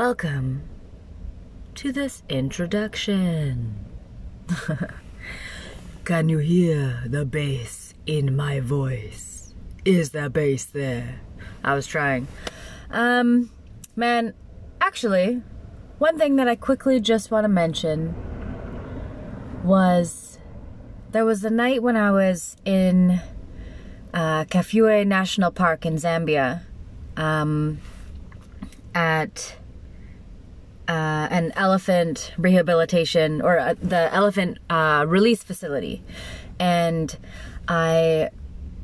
Welcome to this introduction. Can you hear the bass in my voice? Is there bass there? I was trying. Um, man, actually, one thing that I quickly just want to mention was there was a night when I was in uh, Kafue National Park in Zambia um, at uh, an elephant rehabilitation or uh, the elephant uh, release facility. And I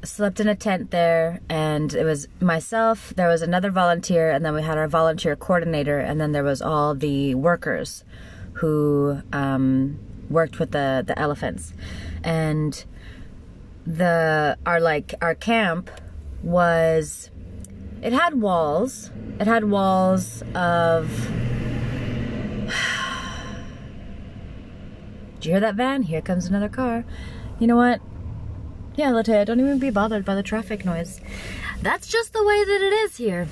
slept in a tent there, and it was myself, there was another volunteer, and then we had our volunteer coordinator, and then there was all the workers who um, worked with the, the elephants. And the our like our camp was it had walls. It had walls of Do you hear that van? Here comes another car. You know what? Yeah, Latea, don't even be bothered by the traffic noise. That's just the way that it is here.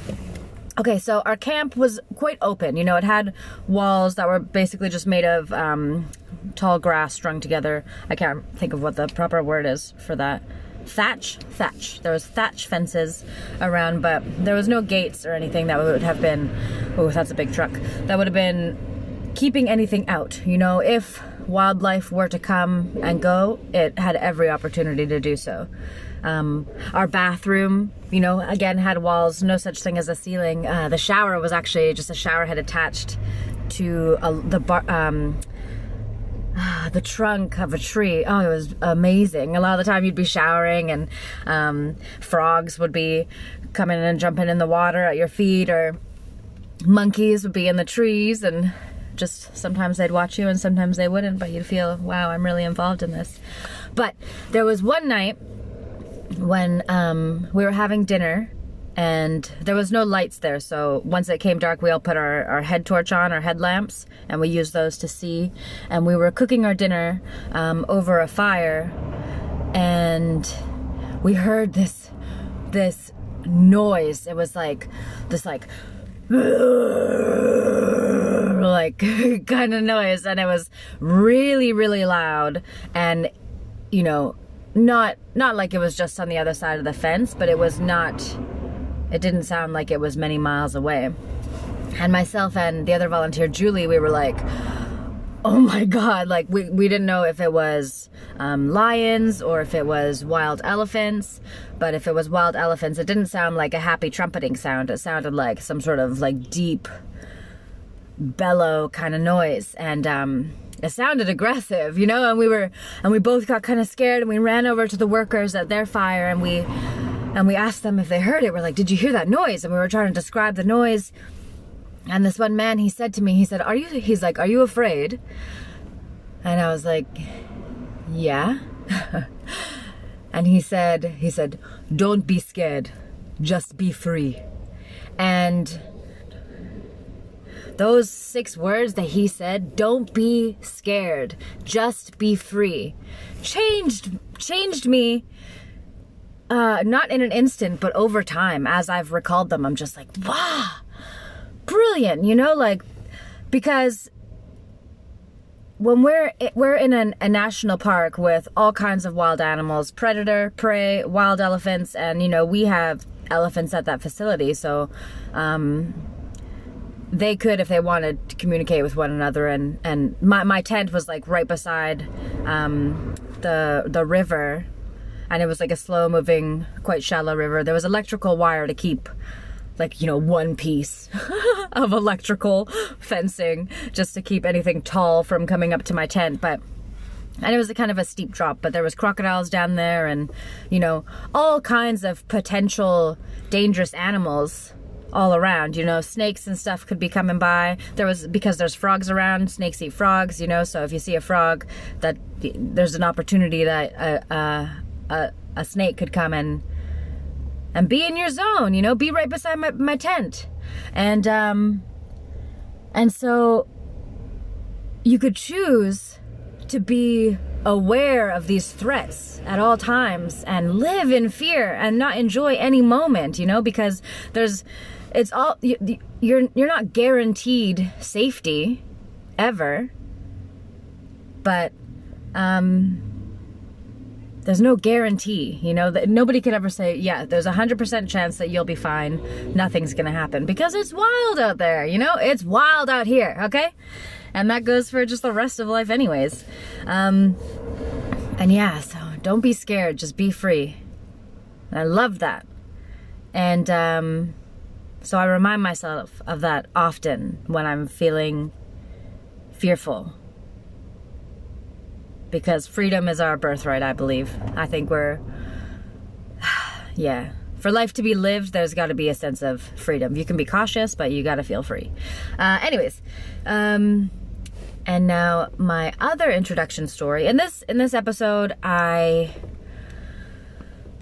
Okay, so our camp was quite open. You know, it had walls that were basically just made of um, tall grass strung together. I can't think of what the proper word is for that. Thatch? Thatch. There was thatch fences around, but there was no gates or anything that would have been, oh, that's a big truck, that would have been keeping anything out. You know, if wildlife were to come and go, it had every opportunity to do so. Um, our bathroom, you know, again had walls, no such thing as a ceiling. Uh, the shower was actually just a shower head attached to a, the bar, um, the trunk of a tree. Oh, it was amazing. A lot of the time you'd be showering and um, frogs would be coming and jumping in the water at your feet or monkeys would be in the trees and just sometimes they'd watch you and sometimes they wouldn't, but you'd feel, wow, I'm really involved in this. But there was one night when um, we were having dinner and there was no lights there. So once it came dark we all put our, our head torch on our headlamps and we used those to see. And we were cooking our dinner um, over a fire. And we heard this this noise. It was like this like like kind of noise and it was really really loud and you know not not like it was just on the other side of the fence but it was not it didn't sound like it was many miles away. And myself and the other volunteer julie we were like oh my god like we, we didn't know if it was um, lions or if it was wild elephants but if it was wild elephants it didn't sound like a happy trumpeting sound. It sounded like some sort of like deep bellow kind of noise and um, it sounded aggressive, you know, and we were, and we both got kind of scared and we ran over to the workers at their fire and we, and we asked them if they heard it. We're like, did you hear that noise? And we were trying to describe the noise. And this one man, he said to me, he said, are you, he's like, are you afraid? And I was like, yeah. and he said, he said, don't be scared, just be free. And those six words that he said, don't be scared, just be free, changed changed me uh, not in an instant, but over time, as I've recalled them, I'm just like, wow, brilliant, you know, like, because when we're we're in an, a national park with all kinds of wild animals, predator, prey, wild elephants, and you know we have elephants at that facility, so um, they could if they wanted to communicate with one another and and my, my tent was like right beside um, the the river and it was like a slow moving quite shallow river. There was electrical wire to keep like you know one piece of electrical fencing just to keep anything tall from coming up to my tent but and it was a kind of a steep drop but there was crocodiles down there and you know all kinds of potential dangerous animals all around. You know, snakes and stuff could be coming by. There was because there's frogs around. Snakes eat frogs. You know, so if you see a frog, that there's an opportunity that a a, a, a snake could come and and be in your zone. You know, be right beside my my tent, and um, and so you could choose to be aware of these threats at all times and live in fear and not enjoy any moment, you know, because there's it's all you, you're you're not guaranteed safety ever. But um there's no guarantee you know that nobody can ever say yeah there's a hundred percent chance that you'll be fine. Nothing's gonna happen because it's wild out there you know? It's wild out here okay? And that goes for just the rest of life anyways. Um and yeah so don't be scared. Just be free. I love that. And um so I remind myself of that often when I'm feeling fearful. Because freedom is our birthright, I believe. I think we're, yeah. For life to be lived, there's got to be a sense of freedom. You can be cautious, but you got to feel free. Uh, anyways, um, and now my other introduction story. In this in this episode, I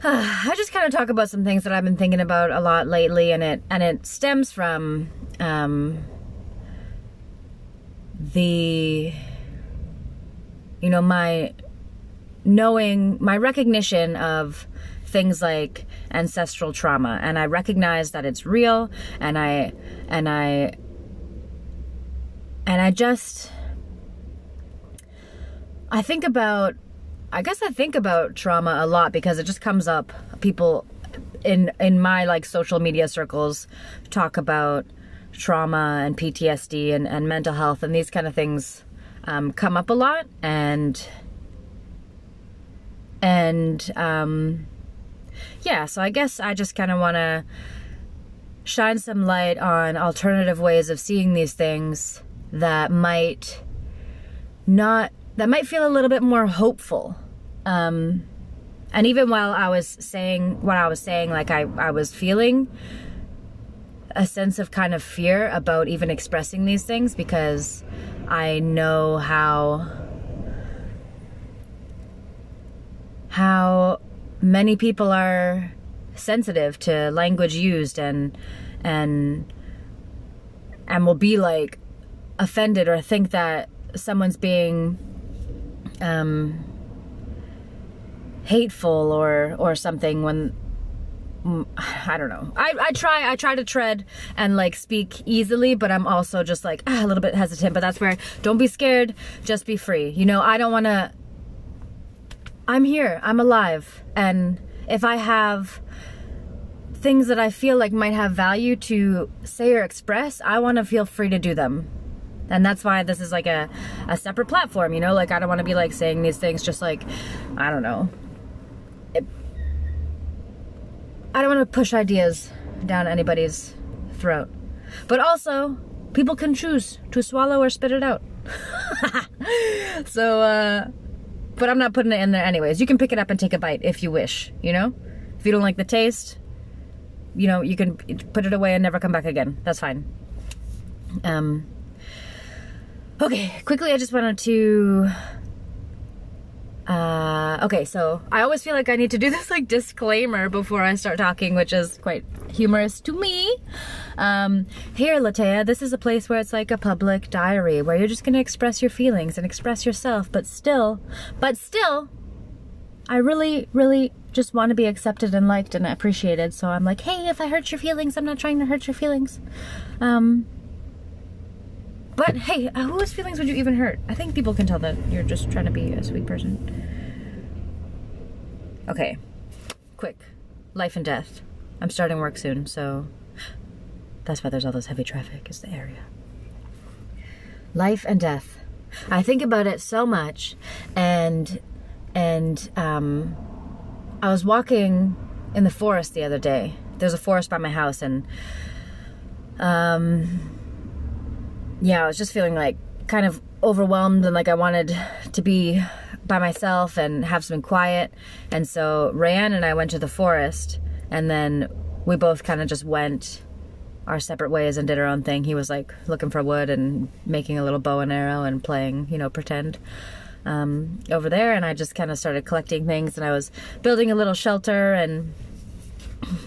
I just kind of talk about some things that I've been thinking about a lot lately, and it and it stems from um, the you know my knowing my recognition of things like ancestral trauma and I recognize that it's real and I and I and I just I think about I guess I think about trauma a lot because it just comes up. People in in my like social media circles talk about trauma and PTSD and, and mental health and these kind of things um, come up a lot and and um, yeah so I guess I just kind of want to shine some light on alternative ways of seeing these things that might not that might feel a little bit more hopeful um, and even while I was saying what I was saying, like I, I was feeling a sense of kind of fear about even expressing these things because I know how how many people are sensitive to language used and and and will be like offended or think that someone's being um hateful or or something when mm, I don't know. I, I try I try to tread and like speak easily, but I'm also just like ah, a little bit hesitant. But that's where don't be scared, just be free. You know, I don't want to. I'm here. I'm alive, and if I have things that I feel like might have value to say or express, I want to feel free to do them. And that's why this is like a, a separate platform, you know? Like, I don't want to be like saying these things just like, I don't know, I don't want to push ideas down anybody's throat. But also, people can choose to swallow or spit it out. so, uh, but I'm not putting it in there anyways. You can pick it up and take a bite if you wish, you know? If you don't like the taste, you know, you can put it away and never come back again. That's fine. Um, okay, quickly, I just wanted to uh, okay, so I always feel like I need to do this like disclaimer before I start talking, which is quite humorous to me. Um, here, Latea, this is a place where it's like a public diary where you're just gonna express your feelings and express yourself, but still, but still, I really, really just want to be accepted and liked and appreciated. So I'm like, hey, if I hurt your feelings, I'm not trying to hurt your feelings. Um, but hey, uh, whose feelings would you even hurt? I think people can tell that you're just trying to be a sweet person. Okay, quick. Life and death. I'm starting work soon, so that's why there's all this heavy traffic, is the area. Life and death. I think about it so much, and and um, I was walking in the forest the other day. There's a forest by my house, and um, yeah, I was just feeling like kind of overwhelmed and like I wanted to be by myself and have some quiet. And so Rayanne and I went to the forest and then we both kind of just went our separate ways and did our own thing. He was like looking for wood and making a little bow and arrow and playing, you know, pretend um, over there. And I just kind of started collecting things and I was building a little shelter and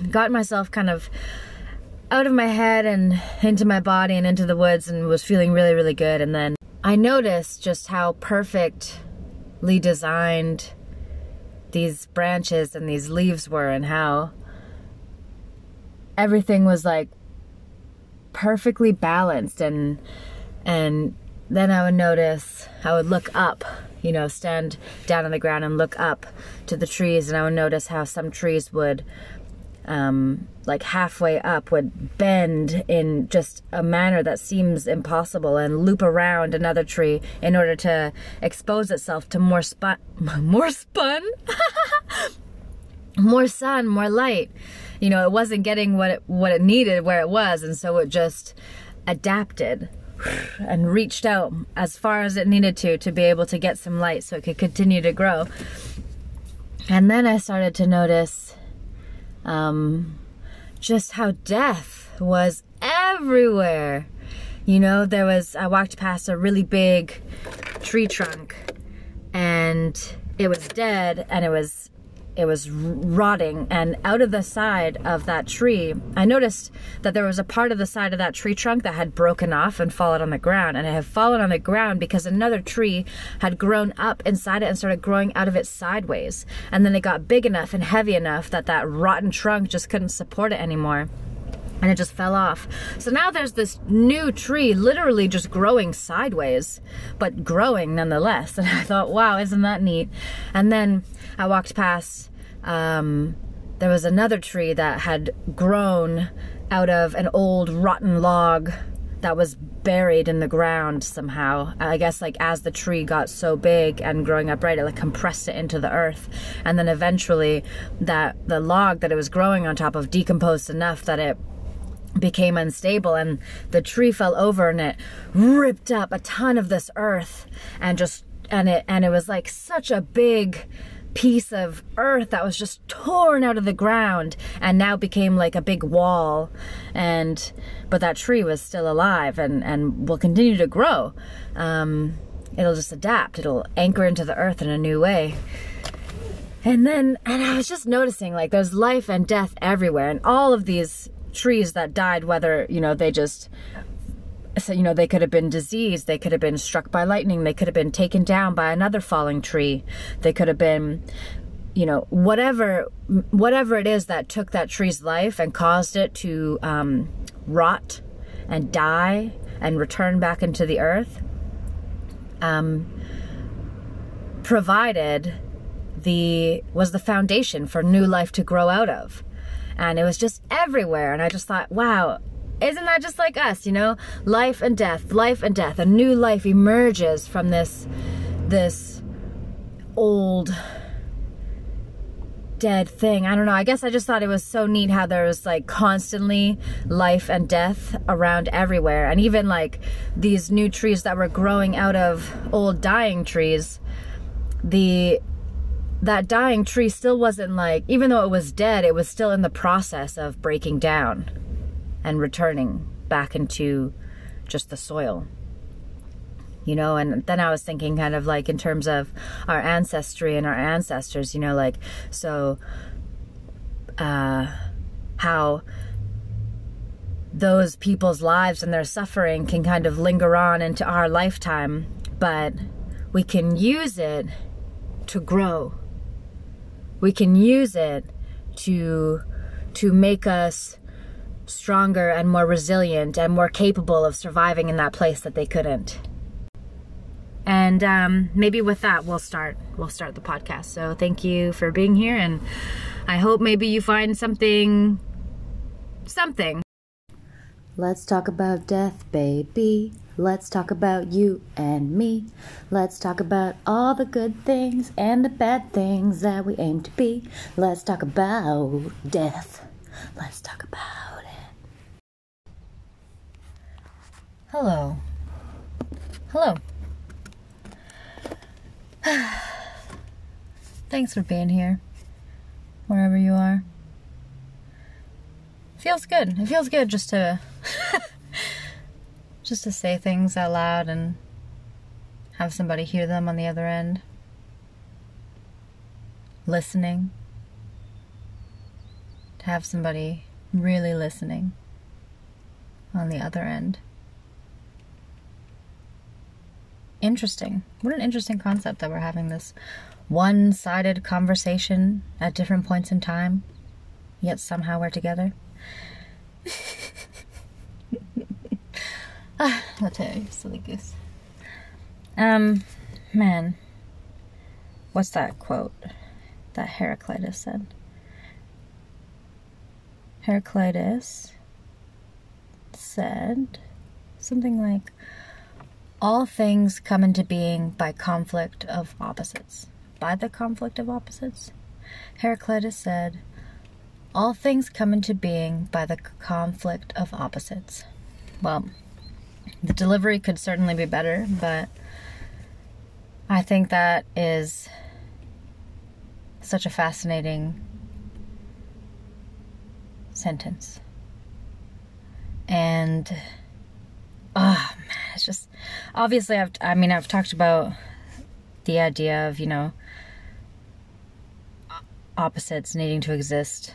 got myself kind of out of my head and into my body and into the woods and was feeling really, really good. And then I noticed just how perfectly designed these branches and these leaves were and how everything was like perfectly balanced and and then I would notice I would look up, you know, stand down on the ground and look up to the trees and I would notice how some trees would um, like halfway up would bend in just a manner that seems impossible and loop around another tree in order to expose itself to more spun more spun? More sun more light. You know it wasn't getting what it what it needed where it was and so it just adapted and reached out as far as it needed to to be able to get some light so it could continue to grow. And then i started to notice um, just how death was everywhere. You know, there was, I walked past a really big tree trunk and it was dead and it was it was rotting and out of the side of that tree i noticed that there was a part of the side of that tree trunk that had broken off and fallen on the ground and it had fallen on the ground because another tree had grown up inside it and started growing out of it sideways and then it got big enough and heavy enough that that rotten trunk just couldn't support it anymore and it just fell off. So now there's this new tree literally just growing sideways, but growing nonetheless. And I thought, wow, isn't that neat? And then I walked past, um, there was another tree that had grown out of an old rotten log that was buried in the ground somehow. I guess like as the tree got so big and growing upright, it like compressed it into the earth. And then eventually that the log that it was growing on top of decomposed enough that it became unstable and the tree fell over and it ripped up a ton of this earth and just and it and it was like such a big piece of earth that was just torn out of the ground and now became like a big wall. And but that tree was still alive and and will continue to grow. Um, it'll just adapt. It'll anchor into the earth in a new way. And then and i was just noticing like there's life and death everywhere. And all of these trees that died, whether, you know, they just you know they could have been diseased they could have been struck by lightning they could have been taken down by another falling tree they could have been you know whatever whatever it is that took that tree's life and caused it to um, rot and die and return back into the earth um, provided the was the foundation for new life to grow out of and it was just everywhere. And I just thought, wow, isn't that just like us, you know? Life and death, life and death. A new life emerges from this, this old dead thing. I don't know. I guess I just thought it was so neat how there was like constantly life and death around everywhere. And even like these new trees that were growing out of old dying trees, the that dying tree still wasn't like, even though it was dead, it was still in the process of breaking down and returning back into just the soil. You know, and then I was thinking kind of like in terms of our ancestry and our ancestors, you know, like, so, uh, how those people's lives and their suffering can kind of linger on into our lifetime, but we can use it to grow we can use it to to make us stronger and more resilient and more capable of surviving in that place that they couldn't. And um, maybe with that, we'll start. We'll start the podcast. So thank you for being here, and I hope maybe you find something, something. Let's talk about death, baby. Let's talk about you and me. Let's talk about all the good things and the bad things that we aim to be. Let's talk about death. Let's talk about it. Hello. Hello. Thanks for being here, wherever you are. Feels good. It feels good just to just to say things out loud and have somebody hear them on the other end. Listening. To have somebody really listening on the other end. Interesting. What an interesting concept that we're having this one sided conversation at different points in time, yet somehow we're together. Ah, I'll tell you, silly goose. Um, man, what's that quote that Heraclitus said? Heraclitus said something like, All things come into being by conflict of opposites. By the conflict of opposites? Heraclitus said, All things come into being by the conflict of opposites. Well, the delivery could certainly be better, but I think that is such a fascinating sentence. And oh man, it's just obviously I've I mean I've talked about the idea of, you know, opposites needing to exist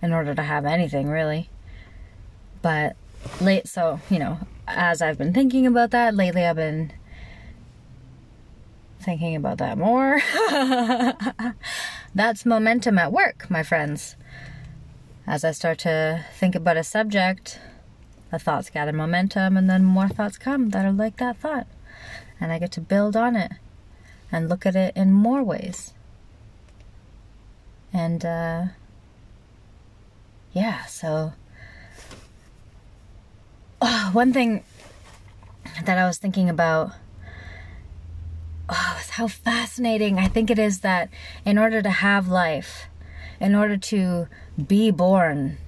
in order to have anything really. But late so, you know, as I've been thinking about that lately I've been thinking about that more. That's momentum at work, my friends. As I start to think about a subject, the thoughts gather momentum, and then more thoughts come that are like that thought. And I get to build on it and look at it in more ways. And, uh, yeah, so. Oh, one thing that I was thinking about oh, how fascinating I think it is that in order to have life, in order to be born,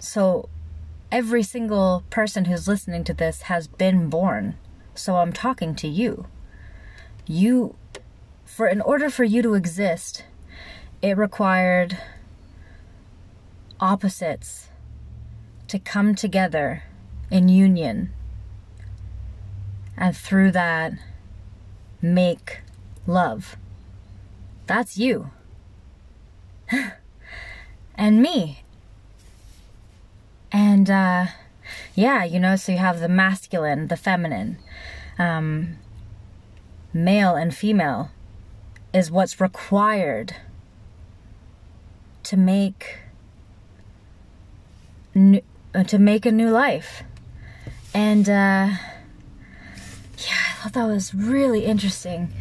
so every single person who's listening to this has been born. So I'm talking to you. You, for in order for you to exist, it required opposites to come together in union and through that make love. That's you. and me. And uh yeah, you know, so you have the masculine, the feminine. Um male and female is what's required to make to make a new life. And uh yeah, I thought that was really interesting.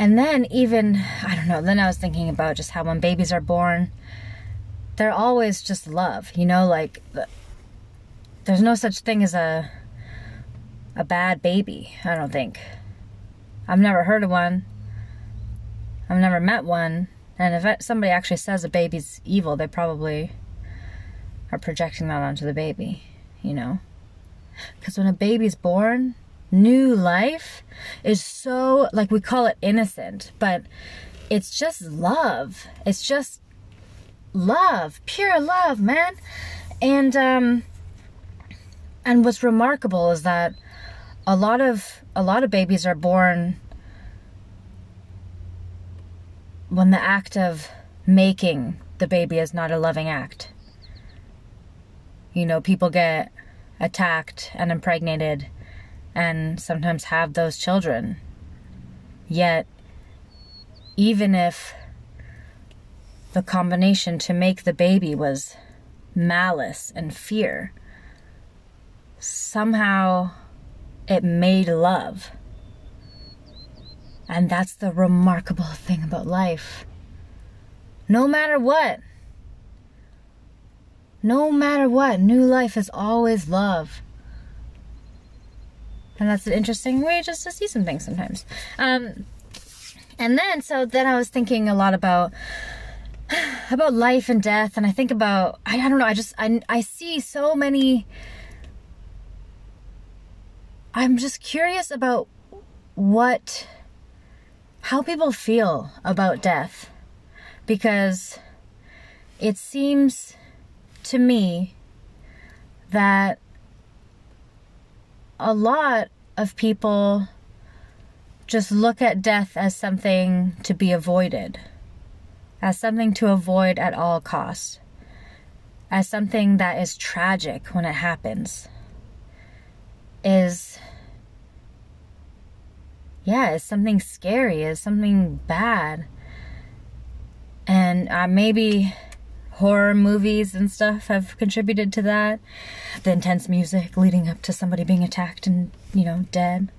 And then, even, I don't know, then I was thinking about just how when babies are born, they're always just love, you know, like there's no such thing as a a bad baby, I don't think. I've never heard of one. I've never met one. And if somebody actually says a baby's evil, they probably are projecting that onto the baby, you know? Because when a baby's born, new life is so, like we call it innocent, but it's just love. It's just love, pure love, man. And, um, and what's remarkable is that a lot of, a lot of babies are born when the act of making the baby is not a loving act. You know, people get attacked and impregnated and sometimes have those children. Yet, even if the combination to make the baby was malice and fear, somehow it made love. And that's the remarkable thing about life. No matter what, no matter what, new life is always love. And that's an interesting way just to see some things sometimes. Um, and then, so then I was thinking a lot about about life and death, and I think about I, I don't know. I just I I see so many. I'm just curious about what how people feel about death because it seems to me that a lot of people just look at death as something to be avoided, as something to avoid at all costs, as something that is tragic when it happens, is, yeah, is something scary, is something bad. And uh, maybe horror movies and stuff have contributed to that. The intense music leading up to somebody being attacked and, you know, dead.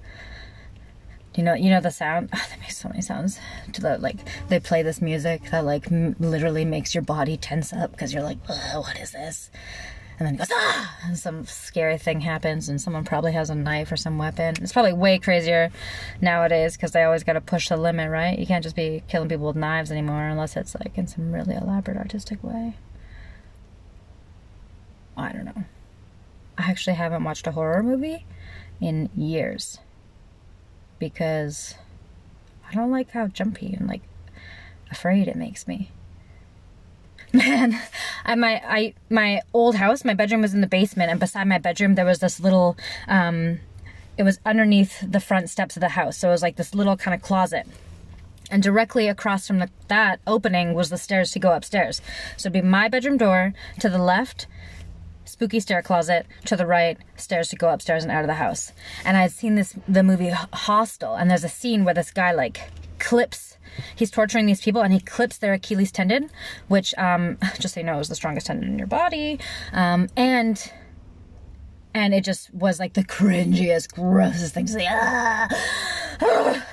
You know, you know the sound. Oh, they make so many sounds. To the like, they play this music that like m- literally makes your body tense up because you're like, what is this? And then it goes ah, and some scary thing happens, and someone probably has a knife or some weapon. It's probably way crazier nowadays because they always got to push the limit, right? You can't just be killing people with knives anymore unless it's like in some really elaborate artistic way. I don't know. I actually haven't watched a horror movie in years because I don't like how jumpy and like afraid it makes me. Man, at my I my old house, my bedroom was in the basement, and beside my bedroom there was this little um it was underneath the front steps of the house. So it was like this little kind of closet. And directly across from the, that opening was the stairs to go upstairs. So it'd be my bedroom door to the left, spooky stair closet to the right, stairs to go upstairs and out of the house. And I had seen this the movie Hostel, and there's a scene where this guy like clips he's torturing these people and he clips their Achilles tendon, which um just so you know is the strongest tendon in your body. Um and and it just was like the cringiest, grossest thing. Ah, ah.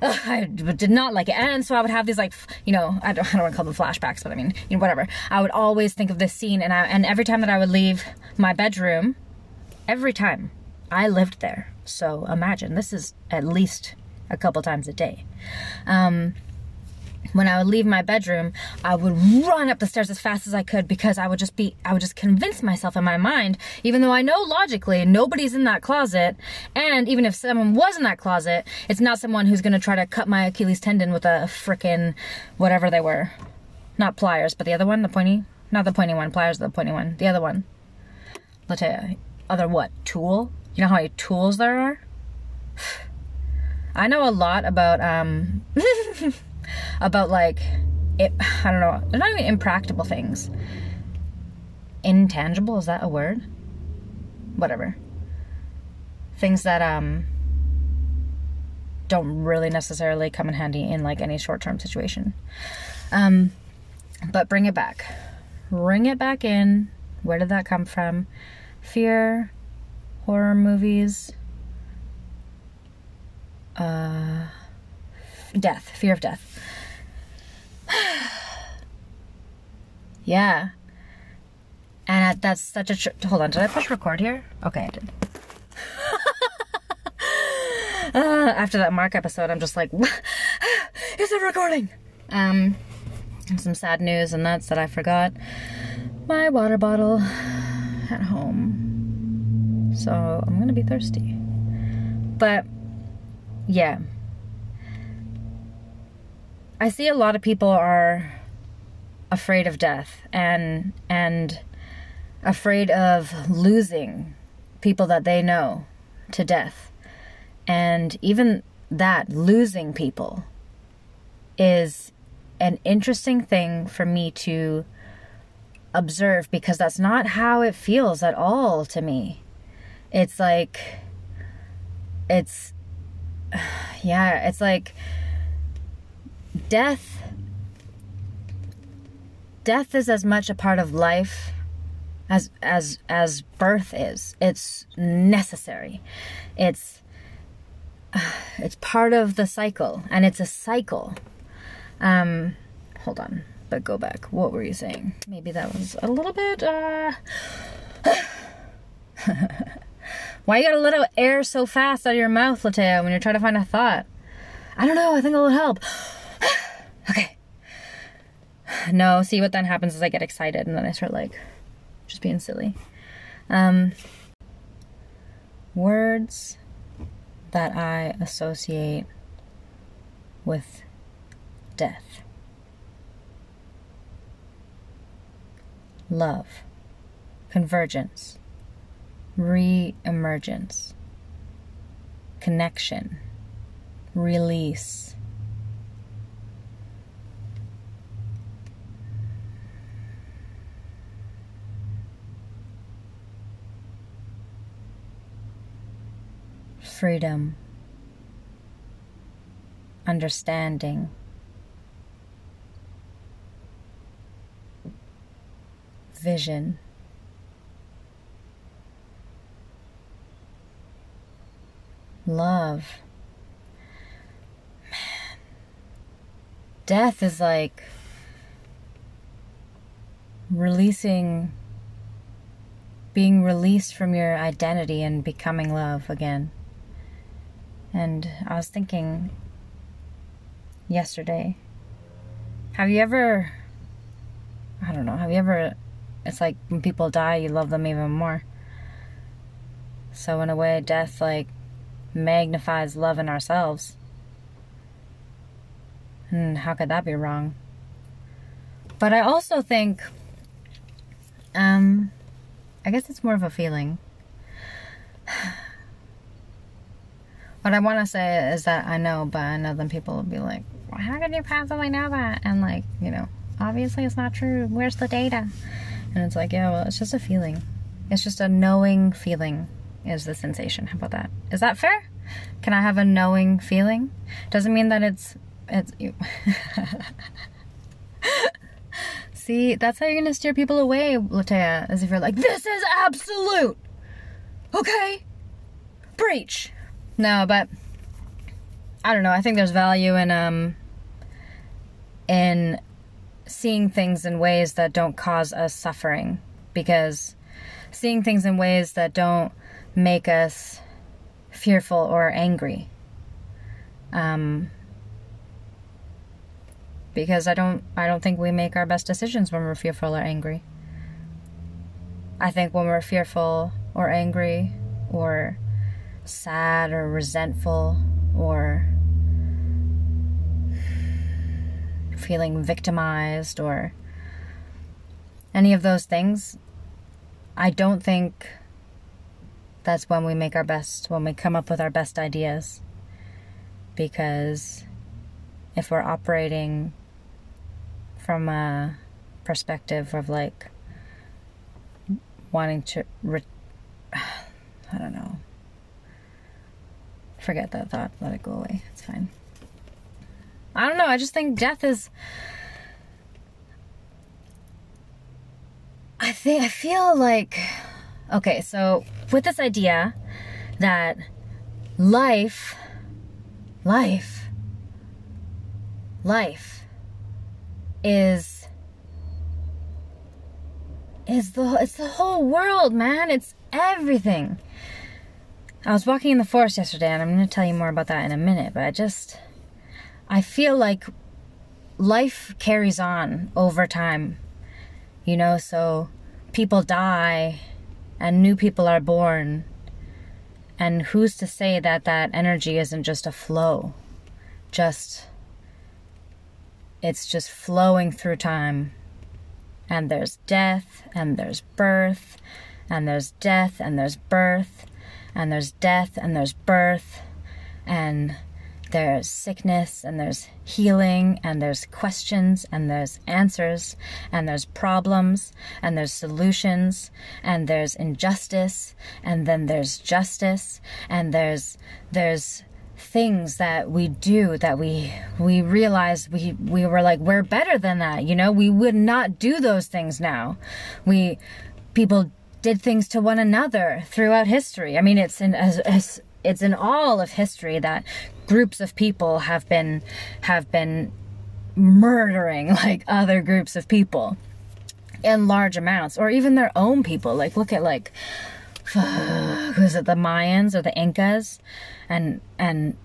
Ugh, I did not like it. And so I would have these like, you know, I don't, I don't want to call them flashbacks, but I mean, you know, whatever. I would always think of this scene, and I, and every time that I would leave my bedroom, every time I lived there. So imagine this is at least a couple times a day. Um, when I would leave my bedroom, I would run up the stairs as fast as I could because I would just be, I would just convince myself in my mind, even though I know logically nobody's in that closet. And even if someone was in that closet, it's not someone who's to try to cut my Achilles tendon with a frickin' whatever they were. Not pliers, but the other one, the pointy, not the pointy one, pliers, the pointy one, the other one. Tell you, other what? Tool? You know how many tools there are? I know a lot about, um, about like it I don't know, they're not even impractical things. Intangible, is that a word? Whatever. Things that um don't really necessarily come in handy in like any short-term situation. Um but bring it back. Bring it back in. Where did that come from? Fear, horror movies, uh death, fear of death. yeah. And that's such a. Tr- Hold on, did I push record here? Okay, I did. uh, after that Mark episode, I'm just like, is it recording? Um, some sad news, and that's that I forgot my water bottle at home. So I'm gonna be thirsty. But yeah, I see a lot of people are afraid of death and and afraid of losing people that they know to death. And even that losing people is an interesting thing for me to observe because that's not how it feels at all to me. It's like it's yeah, it's like death death is as much a part of life as as as birth is. It's necessary. It's it's part of the cycle and it's a cycle. Um hold on but go back. What were you saying? Maybe that was a little bit uh why you gotta let out air so fast out of your mouth latea when you're trying to find a thought i don't know i think it'll help okay. No, see what then happens is I get excited and then I start like just being silly. Um, words that I associate with death. Love, convergence, re emergence, connection, release. Freedom, understanding, vision. Love. Man. Death is like releasing, being released from your identity and becoming love again. And I was thinking yesterday, have you ever, I don't know, have you ever, it's like when people die, you love them even more. So, in a way, death like magnifies love in ourselves. And how could that be wrong? But I also think, um, I guess it's more of a feeling. What I want to say is that I know, but I know then people will be like, well, how can you possibly know that? And like, you know, obviously it's not true. Where's the data? And it's like, yeah, well, it's just a feeling. It's just a knowing feeling is the sensation. How about that? Is that fair? Can I have a knowing feeling? Doesn't mean that it's it's you. See, that's how you're gonna steer people away, Latea, as if you're like, this is absolute. Okay? Breach. No, but I don't know. I think there's value in um in seeing things in ways that don't cause us suffering because seeing things in ways that don't make us fearful or angry. Um, because I don't I don't think we make our best decisions when we're fearful or angry. I think when we're fearful or angry or sad or resentful or feeling victimized or any of those things, I don't think that's when we make our best, when we come up with our best ideas. Because if we're operating from a perspective of like wanting to, re- I don't know, forget that thought, let it go away, it's fine. I don't know, I just think death is. I think I feel like okay, so with this idea that life, life, life is is the it's the whole world, man. It's everything. I was walking in the forest yesterday, and I'm going to tell you more about that in a minute. But I just, I feel like life carries on over time, you know. So people die, and new people are born. And who's to say that that energy isn't just a flow? Just, it's just flowing through time. And there's death, and there's birth, and there's death, and there's birth, and there's death, and there's birth, and there's sickness and there's healing and there's questions and there's answers and there's problems and there's solutions and there's injustice and then there's justice and there's there's things that we do that we we realize we we were like we're better than that. You know we would not do those things now. We people did things to one another throughout history. I mean it's in as, as it's in all of history that groups of people have been have been murdering like other groups of people in large amounts or even their own people. Like look at like who's it? The mayans or the incas? And and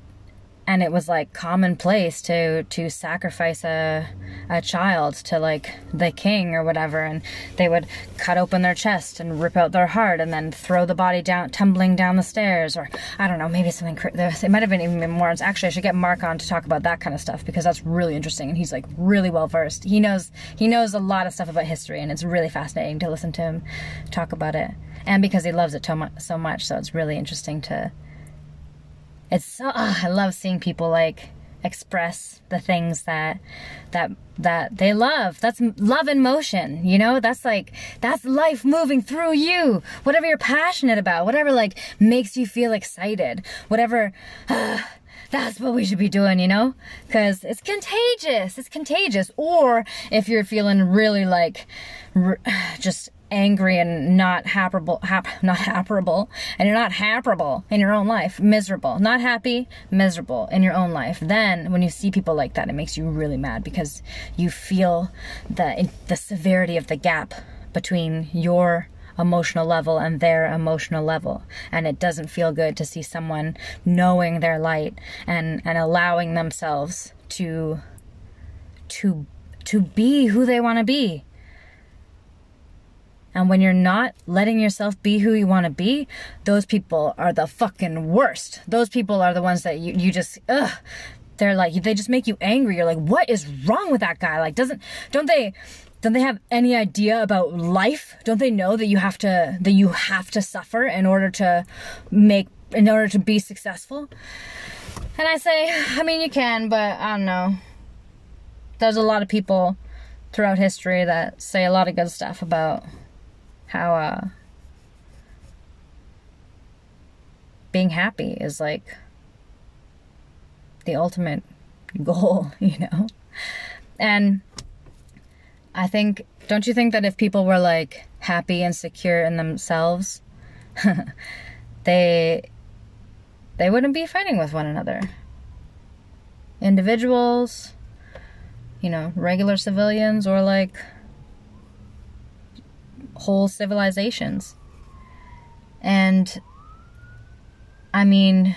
and it was like commonplace to to sacrifice a a child to like the king or whatever and they would cut open their chest and rip out their heart and then throw the body down tumbling down the stairs or i don't know maybe something it might have been even more actually i should get mark on to talk about that kind of stuff because that's really interesting and he's like really well versed. He knows he knows a lot of stuff about history and it's really fascinating to listen to him talk about it. And because he loves it so much so it's really interesting to it's so oh, I love seeing people like express the things that that that they love that's love in motion you know that's like that's life moving through you whatever you're passionate about whatever like makes you feel excited whatever uh, that's what we should be doing, you know? Because it's contagious. It's contagious. Or if you're feeling really like just angry and not happable, hap- not happable, and you're not happable in your own life, miserable, not happy, miserable in your own life, then when you see people like that, it makes you really mad because you feel the the severity of the gap between your emotional level and their emotional level. And it doesn't feel good to see someone knowing their light and and allowing themselves to to to be who they want to be and when you're not letting yourself be who you want to be, those people are the fucking worst. Those people are the ones that you, you just, ugh. They're like, they just make you angry. You're like, what is wrong with that guy? Like, doesn't, don't they, don't they have any idea about life? Don't they know that you have to, that you have to suffer in order to make, in order to be successful? And I say, I mean, you can, but I don't know. There's a lot of people throughout history that say a lot of good stuff about how uh being happy is like the ultimate goal, you know? And I think don't you think that if people were like happy and secure in themselves, they they wouldn't be fighting with one another. Individuals, you know, regular civilians or like whole civilizations. And I mean,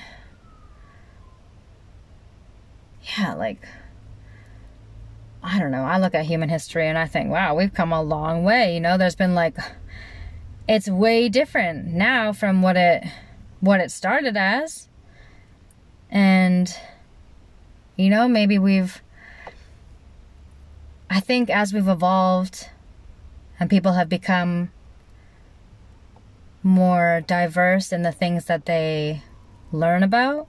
yeah, like, I don't know. I look at human history and I think, wow, we've come a long way. You know, there's been like, it's way different now from what it what it started as. And you know, maybe we've I think as we've evolved and people have become more diverse in the things that they learn about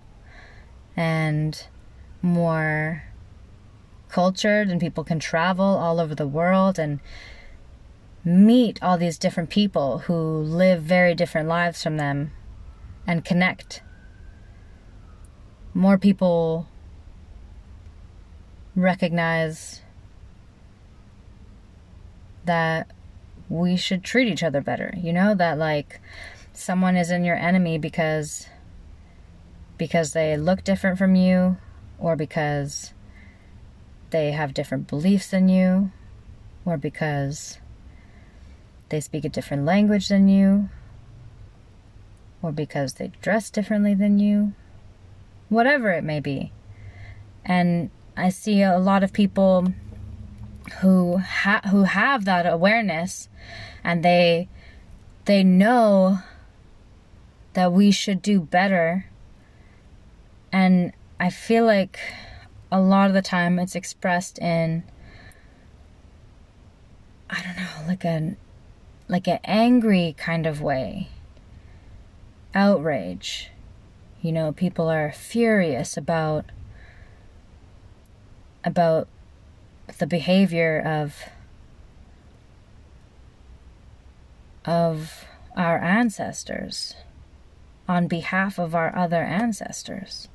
and more cultured and people can travel all over the world and meet all these different people who live very different lives from them and connect. More people recognize that we should treat each other better. You know that like someone isn't your enemy because because they look different from you or because they have different beliefs than you or because they speak a different language than you or because they dress differently than you whatever it may be and i see a lot of people who ha- who have that awareness and they they know that we should do better. And i feel like a lot of the time it's expressed in i don't know like a like an angry kind of way. Outrage. You know people are furious about about the behavior of of our ancestors on behalf of our other ancestors.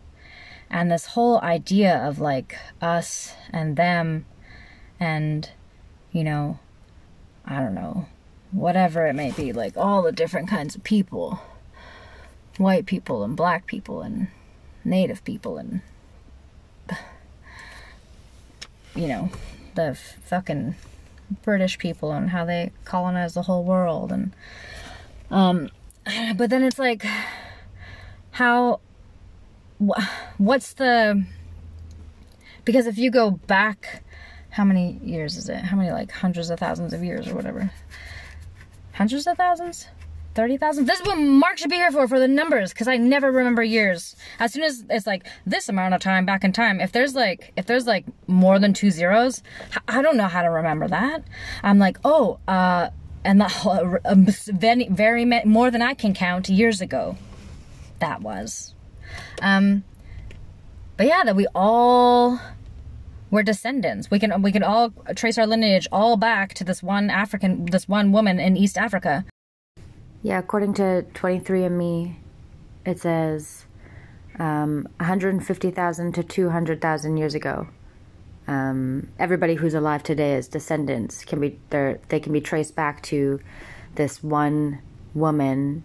And this whole idea of like us and them and, you know, I don't know, whatever it may be, like all the different kinds of people white people and black people and native people and you know, the fucking British people and how they colonized the whole world and um but then it's like how what's the because if you go back how many years is it? How many like hundreds of thousands of years or whatever? Hundreds of thousands 30,000? This is what Mark should be here for, for the numbers, because I never remember years. As soon as it's like this amount of time back in time, if there's like, if there's like more than two zeros, I don't know how to remember that. I'm like, oh, uh, and the, uh, very, very, more than I can count years ago. That was. Um, but yeah, that we all were descendants. We can we can all trace our lineage all back to this one African, this one woman in East Africa yeah, according to 23andMe, it says um, 150,000 to 200,000 years ago. Um, everybody who's alive today is descendants can be they can be traced back to this one woman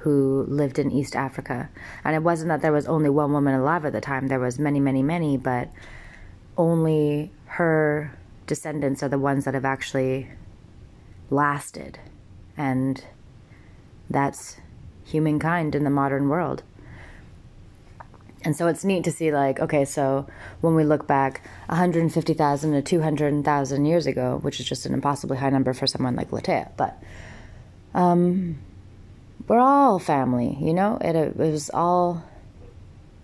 who lived in East Africa. And it wasn't that there was only one woman alive at the time, there was many, many, many, but only her descendants are the ones that have actually lasted. And that's humankind in the modern world. And so it's neat to see, like, okay, so when we look back 150,000 to 200,000 years ago, which is just an impossibly high number for someone like Latea, but um, we're all family, you know? It, it was all,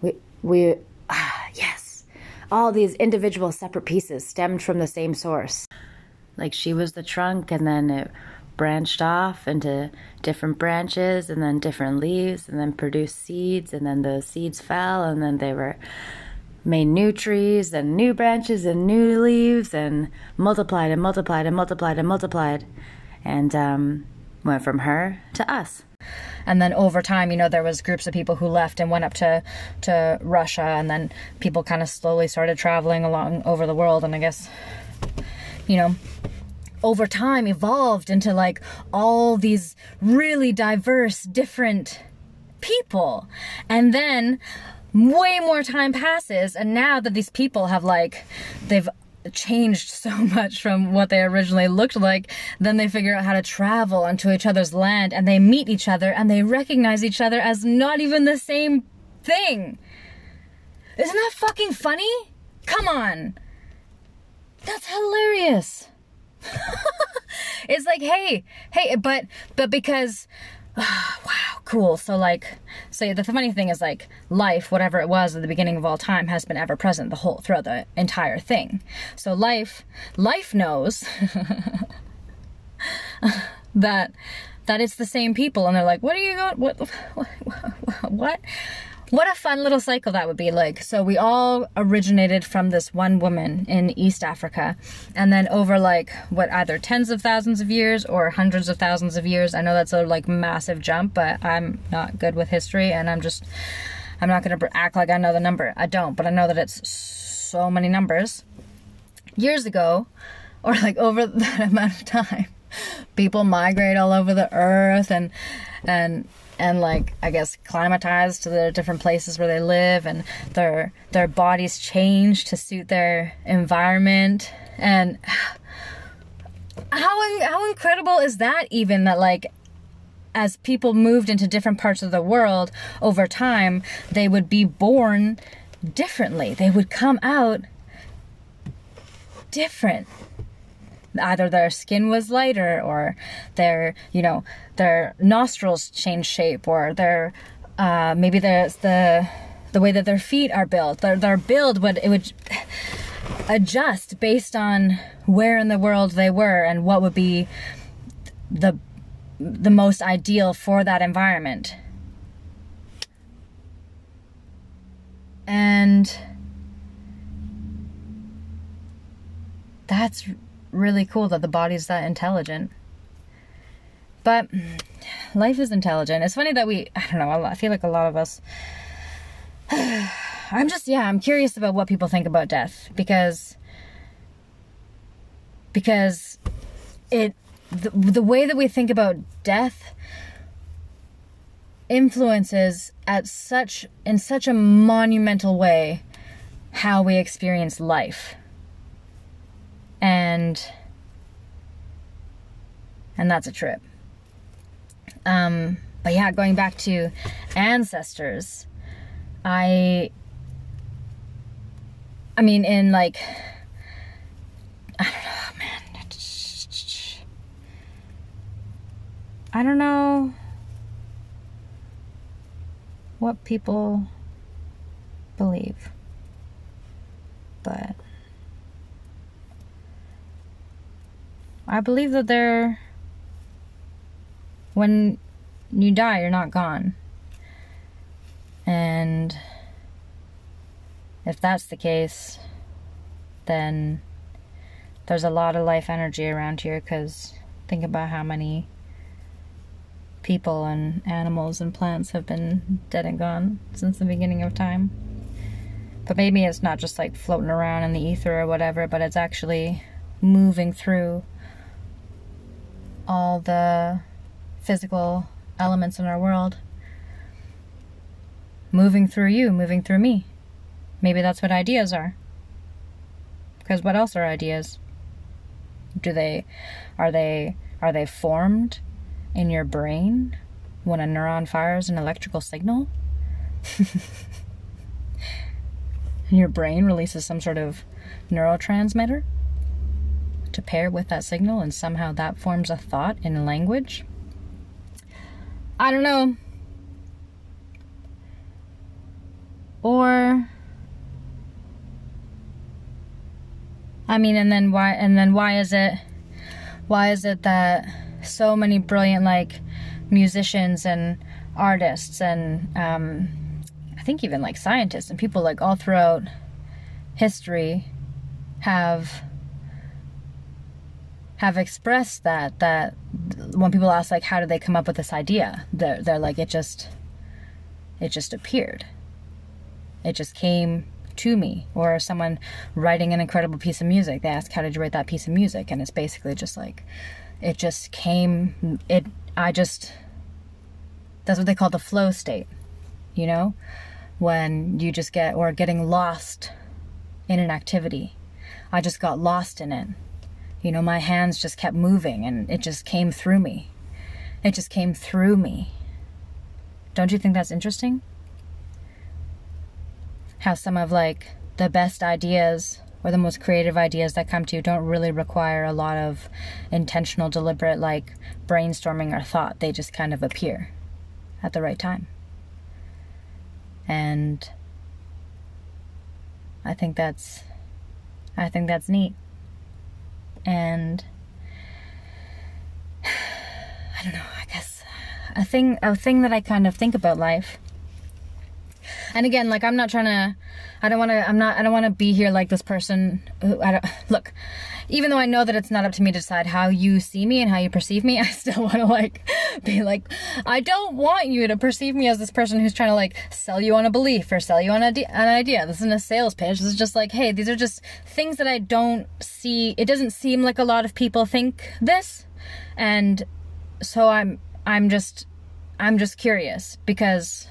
we, we ah, yes, all these individual separate pieces stemmed from the same source. Like she was the trunk, and then it branched off into different branches, and then different leaves, and then produced seeds, and then the seeds fell, and then they were made new trees and new branches and new leaves and multiplied and multiplied and multiplied and multiplied and um, went from her to us. And then over time you know there was groups of people who left and went up to to Russia and then people kind of slowly started traveling along over the world and I guess you know over time evolved into like all these really diverse different people and then way more time passes and now that these people have like they've changed so much from what they originally looked like. Then they figure out how to travel onto each other's land and they meet each other and they recognize each other as not even the same thing. Isn't that fucking funny? Come on. That's hilarious. it's like, hey, hey, but but because wow, cool. So like, so the funny thing is like life, whatever it was at the beginning of all time, has been ever present the whole throughout the entire thing. So life, life knows that that it's the same people, and they're like, what are you going? What? What? what? What a fun little cycle that would be like. So we all originated from this one woman in East Africa. And then over like what either tens of thousands of years or hundreds of thousands of years. I know that's a like massive jump, but I'm not good with history and I'm just I'm not going to act like I know the number. I don't, but I know that it's so many numbers. Years ago or like over that amount of time, people migrate all over the earth and and and like I guess climatized to the different places where they live and their their bodies change to suit their environment. And how how incredible is that even that like as people moved into different parts of the world over time they would be born differently. They would come out different either their skin was lighter or their you know their nostrils changed shape or their uh, maybe there's the the way that their feet are built. Their, their build would it would adjust based on where in the world they were and what would be the the most ideal for that environment. And that's really cool that the body's that intelligent. But life is intelligent. It's funny that we, I don't know, I feel like a lot of us. I'm just, yeah, I'm curious about what people think about death because. Because it. The, the way that we think about death influences at such in such a monumental way how we experience life and and that's a trip. Um, but yeah, going back to ancestors, I I mean in like I don't know, man. I don't know what people believe. But I believe that there, when you die, you're not gone. And if that's the case, then there's a lot of life energy around here because think about how many people and animals and plants have been dead and gone since the beginning of time. But maybe it's not just like floating around in the ether or whatever, but it's actually moving through all the physical elements in our world. Moving through you, moving through me. Maybe that's what ideas are. Because what else are ideas? Do they are they are they formed in your brain when a neuron fires an electrical signal? Your brain releases some sort of neurotransmitter to pair with that signal, and somehow that forms a thought in language. I don't know. Or I mean, and then why? And then why is it? Why is it that so many brilliant like musicians and artists and um, I think even like scientists and people like all throughout history have have expressed that that when people ask like how did they come up with this idea they're, they're like it just it just appeared. It just came to me. Or someone writing an incredible piece of music they ask how did you write that piece of music? And it's basically just like it just came it i just that's what they call the flow state you know? When you just get or getting lost in an activity. I just got lost in it you know my hands just kept moving and it just came through me. It just came through me. Don't you think that's interesting? How some of like the best ideas or the most creative ideas that come to you don't really require a lot of intentional deliberate like brainstorming or thought. They just kind of appear at the right time. And i think that's i think that's neat and i don't know i guess a thing a thing that i kind of think about life and again like i'm not trying to i don't want to i'm not i don't want to be here like this person who i don't look even though i know that it's not up to me to decide how you see me and how you perceive me i still want to like be like i don't want you to perceive me as this person who's trying to like sell you on a belief or sell you on an idea. This isn't a sales pitch. This is just like hey these are just things that i don't see it doesn't seem like a lot of people think this. And so i'm i'm just i'm just curious because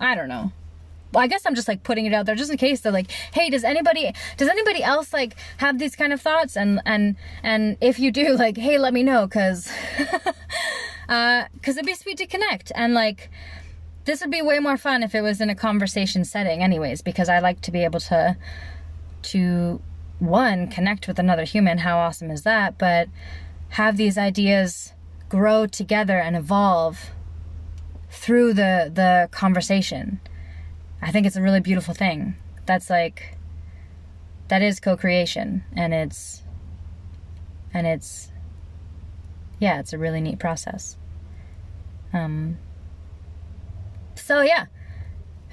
I don't know. Well, I guess I'm just like putting it out there just in case they're like, hey, does anybody does anybody else like have these kind of thoughts? And and and if you do, like, hey, let me know, cause uh, cause it'd be sweet to connect and like this would be way more fun if it was in a conversation setting, anyways, because I like to be able to to one connect with another human. How awesome is that? But have these ideas grow together and evolve through the the conversation. I think it's a really beautiful thing. That's like that is co-creation and it's and it's yeah, it's a really neat process. Um so yeah.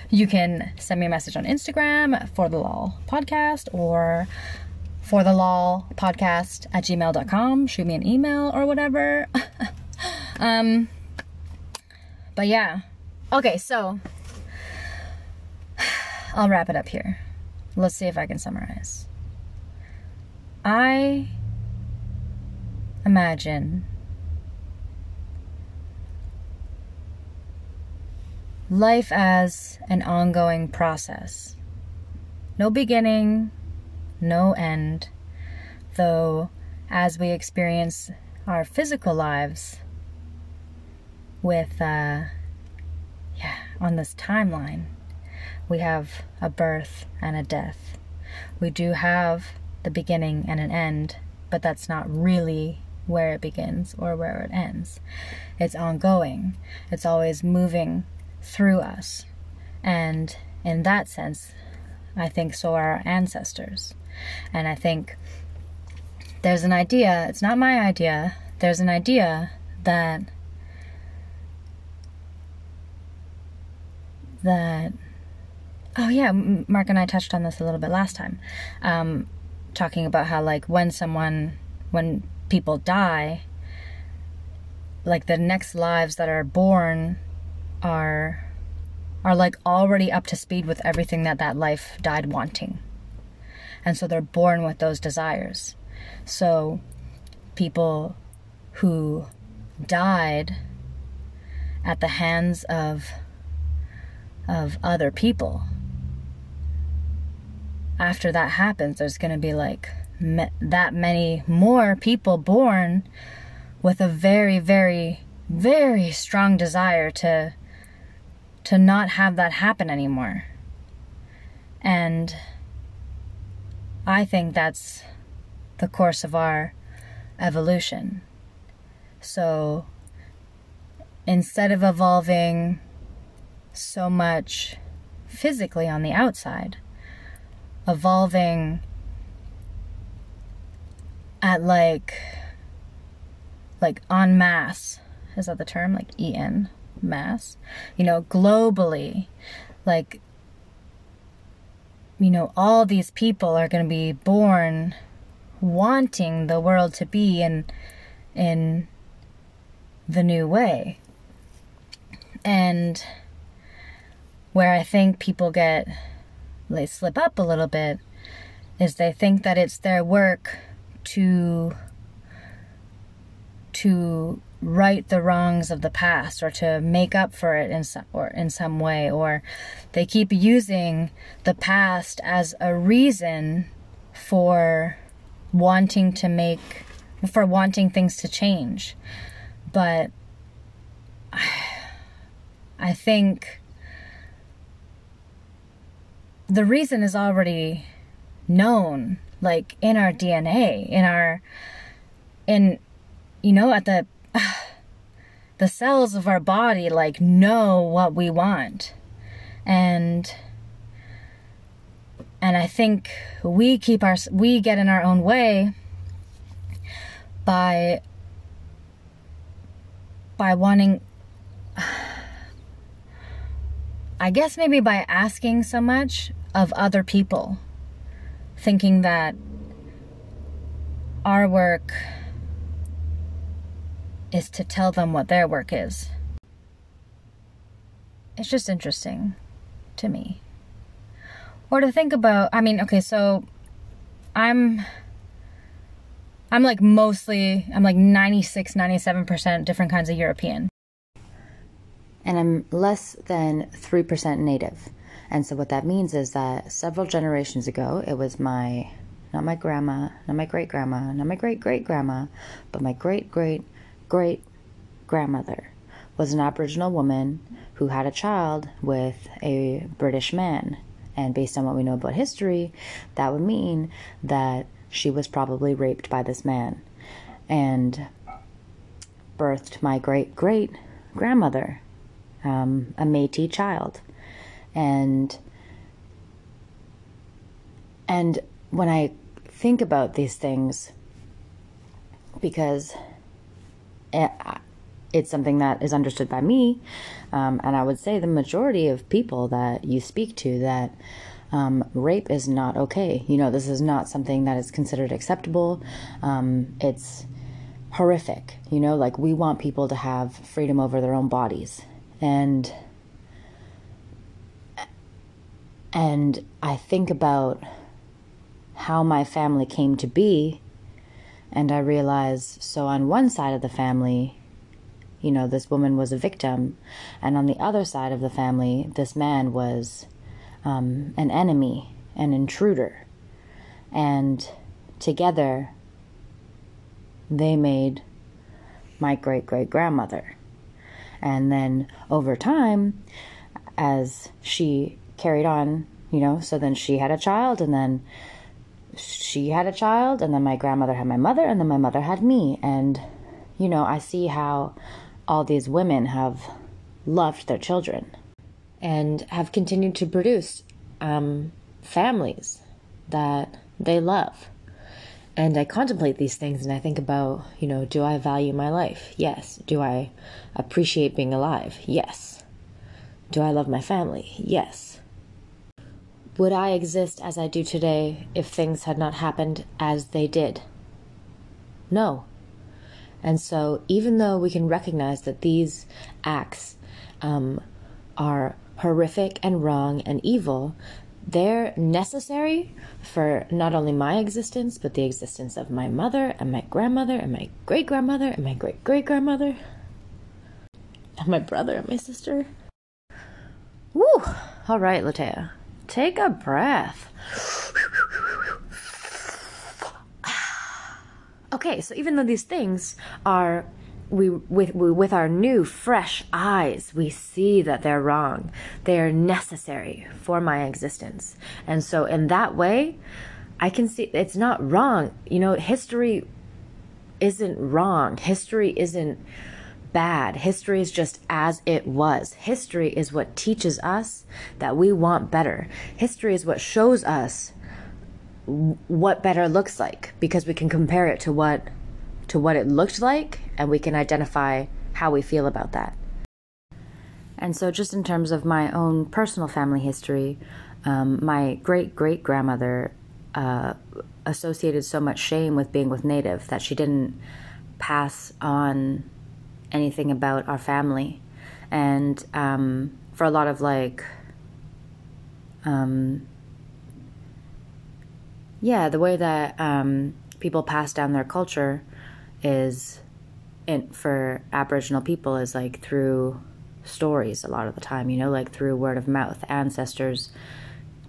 You can send me a message on Instagram for the lol podcast or for the lol podcast at gmail.com. Shoot me an email or whatever. um but yeah. Okay, so I'll wrap it up here. Let's see if I can summarize. I imagine life as an ongoing process. No beginning, no end, though as we experience our physical lives, with, uh, yeah, on this timeline, we have a birth and a death. We do have the beginning and an end, but that's not really where it begins or where it ends. It's ongoing, it's always moving through us. And in that sense, I think so are our ancestors. And I think there's an idea, it's not my idea, there's an idea that that oh yeah mark and i touched on this a little bit last time um, talking about how like when someone when people die like the next lives that are born are are like already up to speed with everything that that life died wanting. And so they're born with those desires. So people who died at the hands of of other people. After that happens there's going to be like me- that many more people born with a very very very strong desire to to not have that happen anymore. And i think that's the course of our evolution. So instead of evolving so much physically on the outside, evolving at like like en masse is that the term? Like en mass you know globally like you know all these people are going to be born wanting the world to be in in the new way. And where I think people get, they slip up a little bit, is they think that it's their work to to right the wrongs of the past or to make up for it in some or in some way or they keep using the past as a reason for wanting to make for wanting things to change. But I think the reason is already known, like in our DNA, in our, in, you know, at the, the cells of our body, like know what we want. And, and I think we keep our, we get in our own way by, by wanting, I guess maybe by asking so much of other people, thinking that our work is to tell them what their work is. It's just interesting to me. Or to think about, I mean, okay, so I'm I'm like mostly I'm like 96 97% different kinds of European and I'm less than 3% native. And so what that means is that several generations ago, it was my, not my grandma, not my great grandma, not my great great grandma, but my great great great grandmother was an Aboriginal woman who had a child with a British man. And based on what we know about history, that would mean that she was probably raped by this man and birthed my great great grandmother um, a Métis child, and and when I think about these things, because it, it's something that is understood by me, um, and I would say the majority of people that you speak to that. Um, rape is not okay. You know, this is not something that is considered acceptable. Um, it's horrific. You know, like we want people to have freedom over their own bodies and and I think about how my family came to be and I realize so on one side of the family you know this woman was a victim and on the other side of the family this man was um, an enemy an intruder. And together they made my great great grandmother and then over time, as she carried on, you know, so then she had a child, and then she had a child, and then my grandmother had my mother, and then my mother had me. And, you know, I see how all these women have loved their children and have continued to produce um, families that they love. And I contemplate these things and I think about, you know, do I value my life? Yes. Do I appreciate being alive? Yes. Do I love my family? Yes. Would I exist as I do today if things had not happened as they did? No. And so, even though we can recognize that these acts um, are horrific and wrong and evil, they're necessary for not only my existence, but the existence of my mother and my grandmother and my great grandmother and my great great grandmother and my brother and my sister. Woo! All right, Latea, take a breath. Okay, so even though these things are we with with our new fresh eyes we see that they're wrong. They are necessary for my existence. And so in that way i can see it's not wrong. You know history isn't wrong. History isn't bad. History is just as it was. History is what teaches us that we want better. History is what shows us what better looks like because we can compare it to what to what it looked like and we can identify how we feel about that. And so, just in terms of my own personal family history, um, my great great grandmother uh, associated so much shame with being with Native that she didn't pass on anything about our family. And um, for a lot of like, um, yeah, the way that um, people pass down their culture is in, for Aboriginal people is like through stories a lot of the time, you know, like through word of mouth, ancestors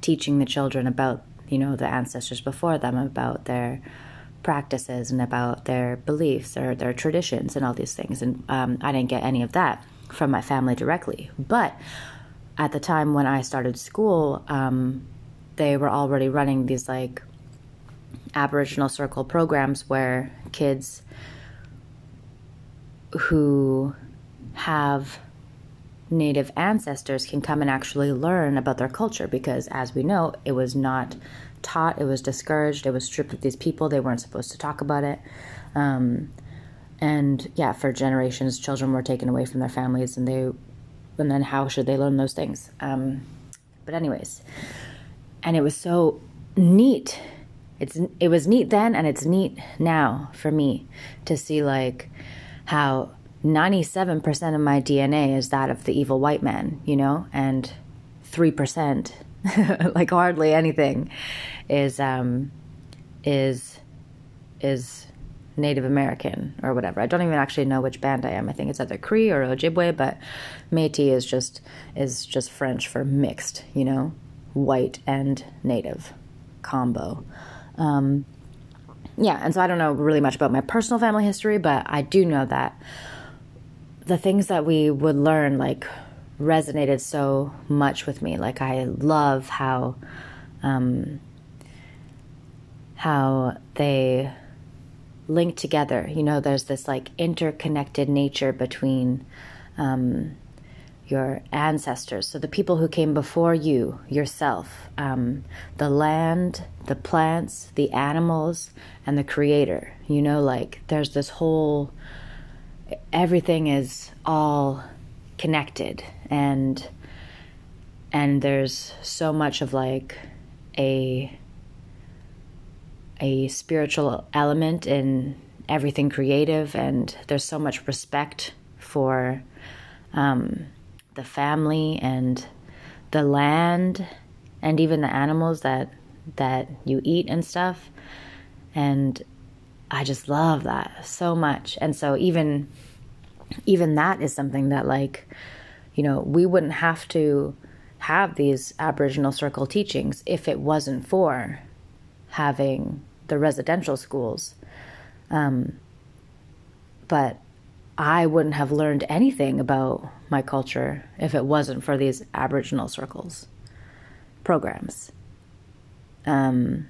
teaching the children about, you know, the ancestors before them, about their practices and about their beliefs or their traditions and all these things. And um, I didn't get any of that from my family directly. But at the time when I started school, um, they were already running these like Aboriginal Circle programs where kids who have native ancestors can come and actually learn about their culture because, as we know, it was not taught, it was discouraged, it was stripped of these people, they weren't supposed to talk about it. Um, and yeah, for generations, children were taken away from their families, and they, and then how should they learn those things? Um, but anyways, and it was so neat. It's it was neat then, and it's neat now for me to see like how 97% of my DNA is that of the evil white man, you know, and 3%, like hardly anything, is um, is is Native American or whatever. I don't even actually know which band I am. I think it's either Cree or Ojibwe, but Métis is just is just French for mixed, you know, white and Native combo. Um, yeah, and so I don't know really much about my personal family history, but I do know that the things that we would learn like resonated so much with me. Like I love how um, how they link together. You know, there's this like interconnected nature between um, your ancestors, so the people who came before you, yourself, um, the land, the plants, the animals, and the creator. You know, like there's this whole, everything is all connected and and there's so much of like a a spiritual element in everything creative and there's so much respect for um, the family and the land and even the animals that that you eat and stuff. And I just love that so much. And so even even that is something that like you know we wouldn't have to have these aboriginal circle teachings if it wasn't for having the residential schools. Um, but I wouldn't have learned anything about my culture if it wasn't for these Aboriginal circles programs. Um,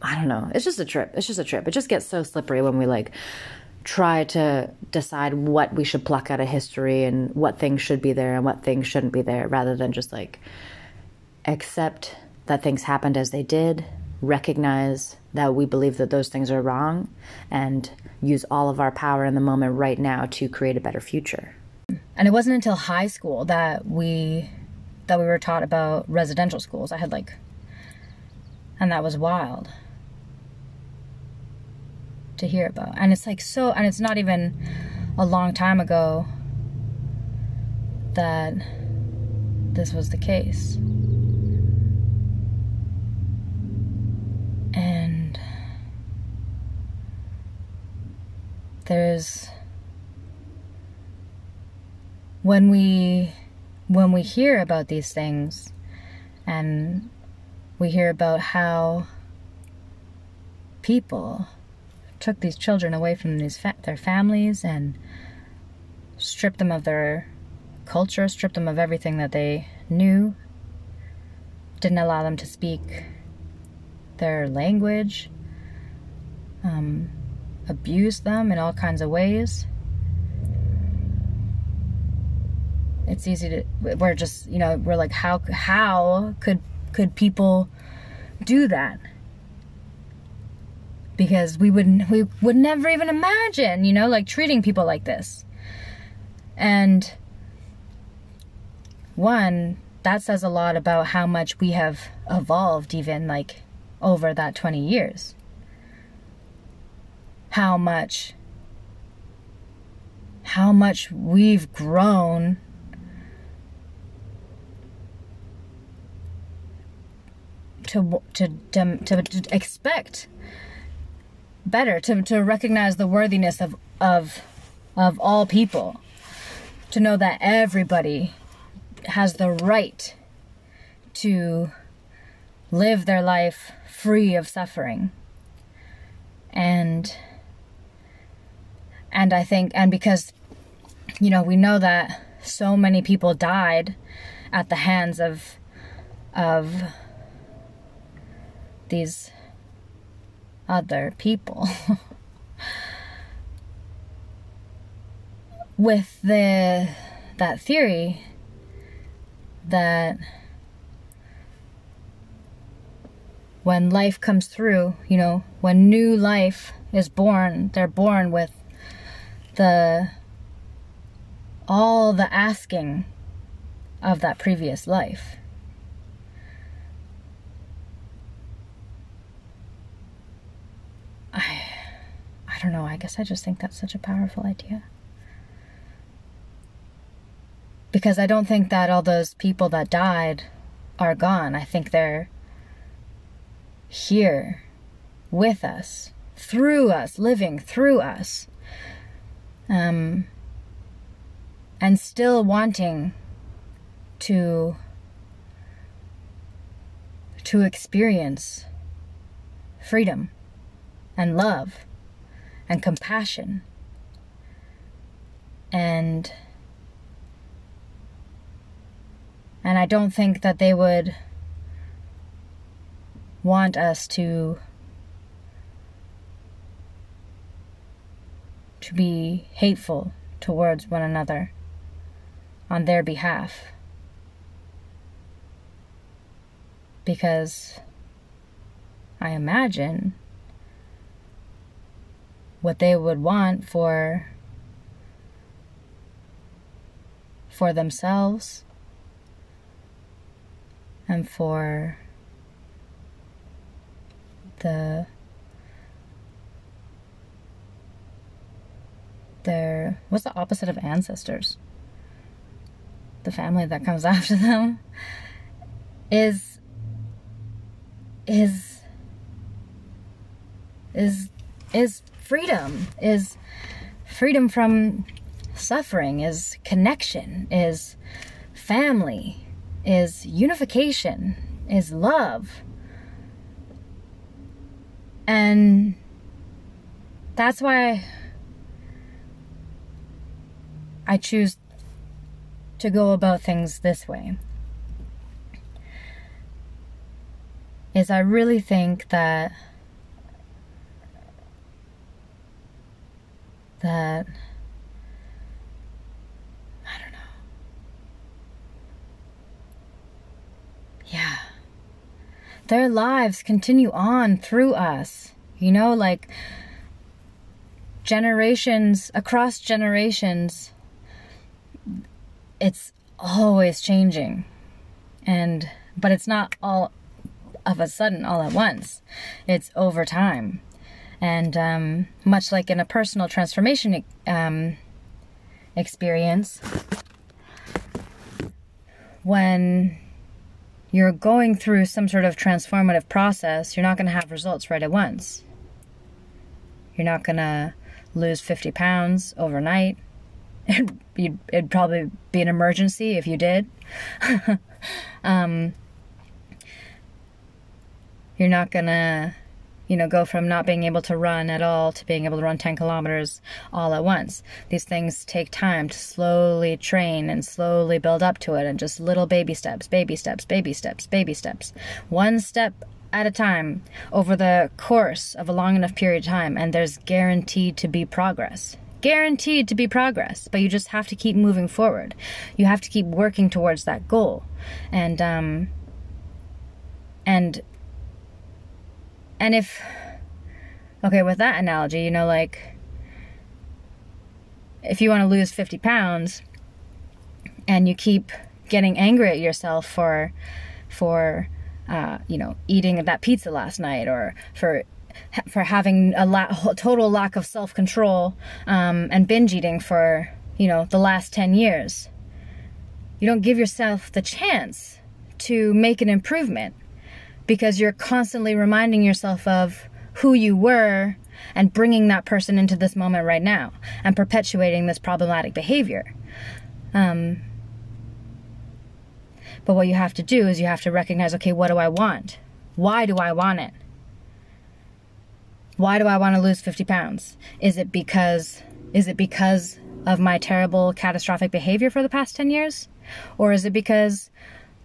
I don't know. It's just a trip. It's just a trip. It just gets so slippery when we like try to decide what we should pluck out of history and what things should be there and what things shouldn't be there rather than just like accept that things happened as they did, recognize that we believe that those things are wrong and use all of our power in the moment right now to create a better future. And it wasn't until high school that we that we were taught about residential schools. I had like and that was wild. to hear about. And it's like so, and it's not even a long time ago that this was the case. And there's when we when we hear about these things and we hear about how people took these children away from these fa- their families and stripped them of their culture, stripped them of everything that they knew, didn't allow them to speak their language, um, abused them in all kinds of ways. It's easy to we're just you know we're like how how could could people do that? Because we wouldn't we would never even imagine you know like treating people like this, and one that says a lot about how much we have evolved even like over that 20 years how much how much we've grown. To to to, to, expect better to, to recognize the worthiness of of of all people. To know that everybody has the right to live their life free of suffering. And and i think and because you know we know that so many people died at the hands of of these other people. With the that theory that when life comes through, you know, when new life is born, they're born with the all the asking of that previous life. I I don't know, I guess I just think that's such a powerful idea. Because I don't think that all those people that died are gone. I think they're here with us, through us, living through us. Um, and still wanting to to experience freedom and love and compassion. And and I don't think that they would want us to to be hateful towards one another on their behalf. Because I imagine what they would want for for themselves and for the their what's the opposite of ancestors? The family that comes after them? Is is is is freedom is freedom from suffering is connection is family is unification is love. And that's why I choose to go about things this way. Is I really think that that I don't know. Yeah their lives continue on through us. You know, like generations across generations, it's always changing. And, but it's not all of a sudden, all at once. It's over time. And um, much like in a personal transformation um, experience, when you're going through some sort of transformative process, you're not going to have results right at once. You're not going to lose 50 pounds overnight. It'd, it'd probably be an emergency if you did. um, you're not to you know, go from not being able to run at all to being able to run 10 kilometers all at once. These things take time to slowly train and slowly build up to it, and just little baby steps, baby steps, baby steps, baby steps. One step at a time over the course of a long enough period of time, and there's guaranteed to be progress. Guaranteed to be progress, but you just have to keep moving forward. You have to keep working towards that goal. And, um, and and if, okay, with that analogy, you know, like, if you want to lose 50 pounds and you keep getting angry at yourself for, for, uh, you know, eating that pizza last night or for for having a la- total lack of self control um, and binge eating for you know the last 10 years you don't give yourself the chance to make an improvement because you're constantly reminding yourself of who you were and bringing that person into this moment right now and perpetuating this problematic behavior. Um, but what you have to do is you have to recognize okay, what do I want? Why do I want it? Why do I want to lose 50 pounds? Is it because is it because of my terrible catastrophic behavior for the past 10 years? Or is it because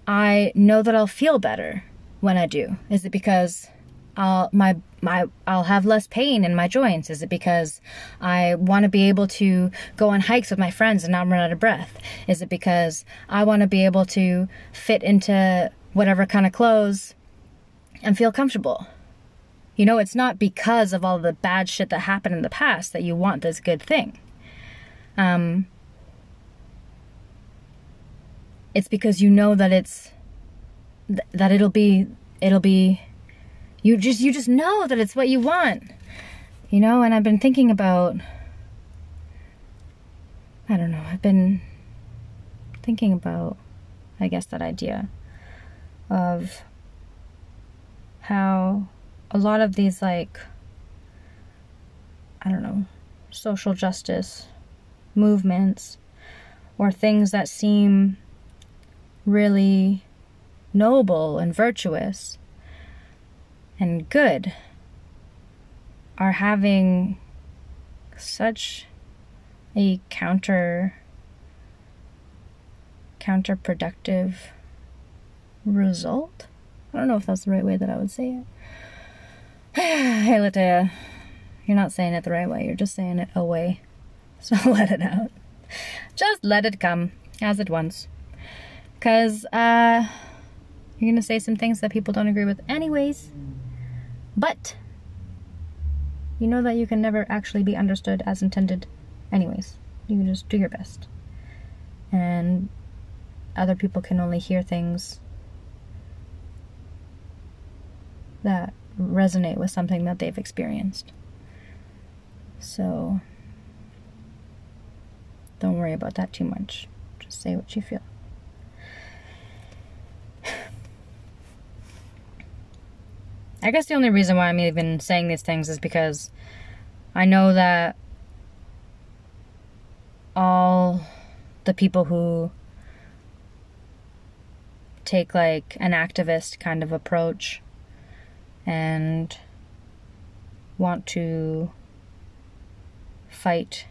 I know that I'll feel better when I do? Is it because I'll my my I'll have less pain in my joints? Is it because I want to be able to go on hikes with my friends and not run out of breath? Is it because I want to be able to fit into whatever kind of clothes and feel comfortable? You know, it's not because of all the bad shit that happened in the past that you want this good thing. Um, it's because you know that it's th- that it'll be it'll be you just you just know that it's what you want you know and i've been thinking about i don't know i've been thinking about i guess that idea of how a lot of these like i don't know social justice movements or things that seem really noble and virtuous and good are having such a counter counterproductive result. I don't know if that's the right way that I would say it. hey, Latea, you're not saying it the right way. You're just saying it away. So let it out. Just let it come as it wants. Because, uh, you're going to say some things that people don't agree with, anyways. But you know that you can never actually be understood as intended, anyways. You can just do your best. And other people can only hear things that resonate with something that they've experienced. So don't worry about that too much. Just say what you feel. I guess the only reason why I'm even saying these things is because I know that all the people who take like an activist kind of approach and want to fight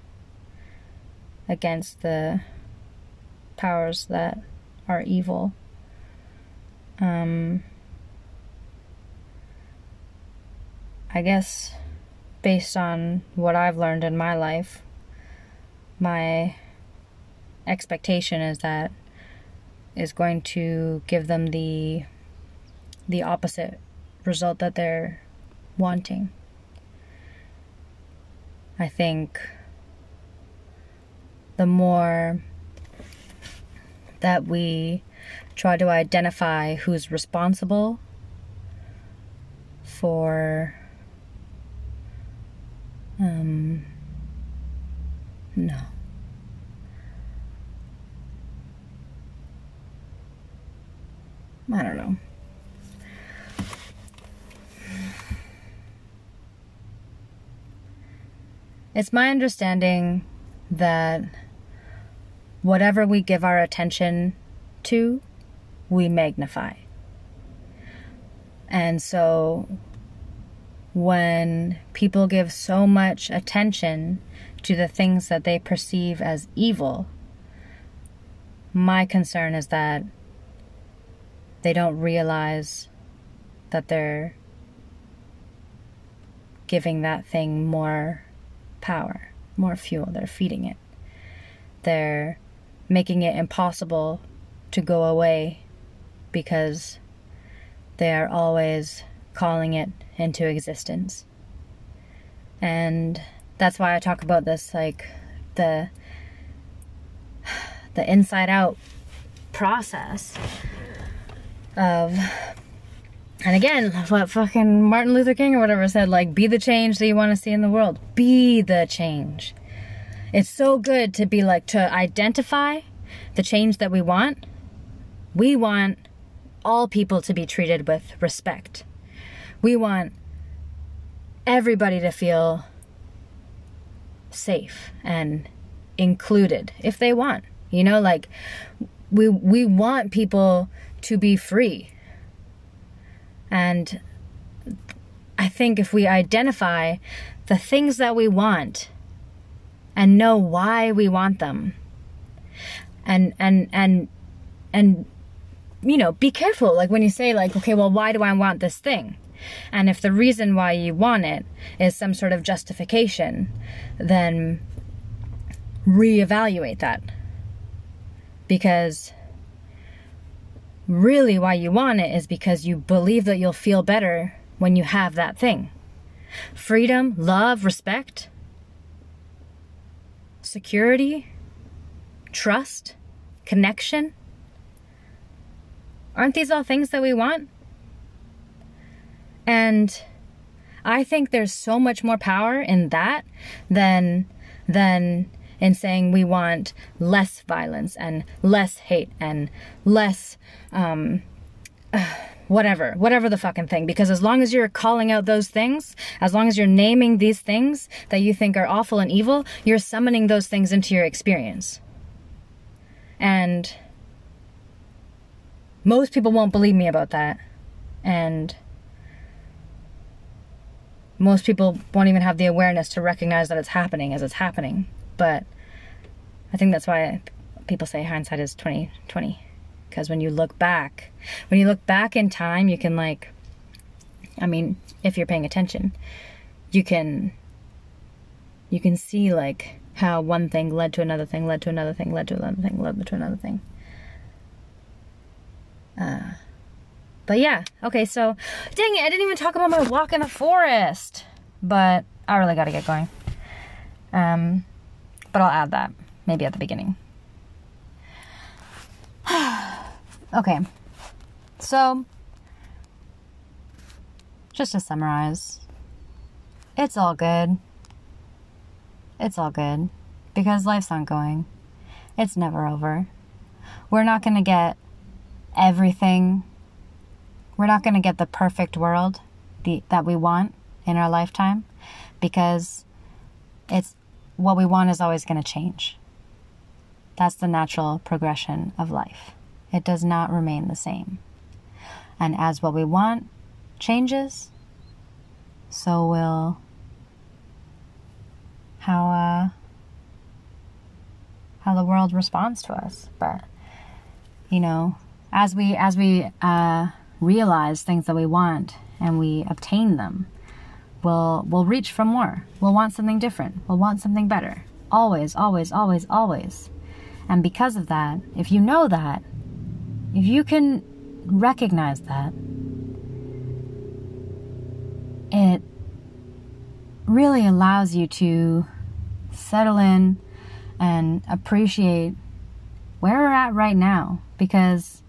against the powers that are evil. Um, I guess based on what I've learned in my life, my expectation is that is going to give them the the opposite result that they're wanting. I think the more that we try to identify who's responsible for Um, no. I don't know. It's my understanding that whatever we give our attention to, we magnify. And so when people give so much attention to the things that they perceive as evil, my concern is that they don't realize that they're giving that thing more power, more fuel. They're feeding it. They're making it impossible to go away because they are always calling it into existence. And that's why I talk about this like the the inside out process of and again, what fucking Martin Luther King or whatever said, like, be the change that you want to see in the world. Be the change. It's so good to be like, to identify the change that we want. We want all people to be treated with respect. We want everybody to feel safe and included if they want. You know, like, we, we want people to be free and I think if we identify the things that we want and know why we want them and and and and you know, be careful like when you say like, okay, well, why do I want this thing? And if the reason why you want it is some sort of justification, then reevaluate that. Because really why you want it is because you believe that you'll feel better when you have that thing. Freedom, love, respect, security, trust, connection. Aren't these all things that we want? And I think there's so much more power in that than than in saying we want less violence and less hate and less um, whatever, whatever the fucking thing. Because as long as you're calling out those things, as long as you're naming these things that you think are awful and evil, you're summoning those things into your experience. And most people won't believe me about that. And most people won't even have the awareness to recognize that it's happening as it's happening. But I think that's why people say hindsight is 2020 because when you look back, when you look back in time, you can like I mean, if you're paying attention, you can you can see like how one thing led to another thing, led to another thing, led to another thing, led to another thing. Uh, but yeah, okay, so dang it, I didn't even talk about my walk in the forest. But I really gotta get going. Um, but I'll add that maybe at the beginning. okay, so just to summarize, it's all good. It's all good because life's ongoing. It's never over. We're not going to get everything. We're not going to get the perfect world the, that we want in our lifetime because it's what we want is always going to change. That's the natural progression of life. It does not remain the same. And as what we want changes, so will how uh, how the world responds to us. But you know, as we as we uh, realize things that we want and we obtain them, we'll we'll reach for more. We'll want something different. We'll want something better. Always, always, always, always. And because of that, if you know that, if you can recognize that, it really allows you to settle in and appreciate where we're at right now because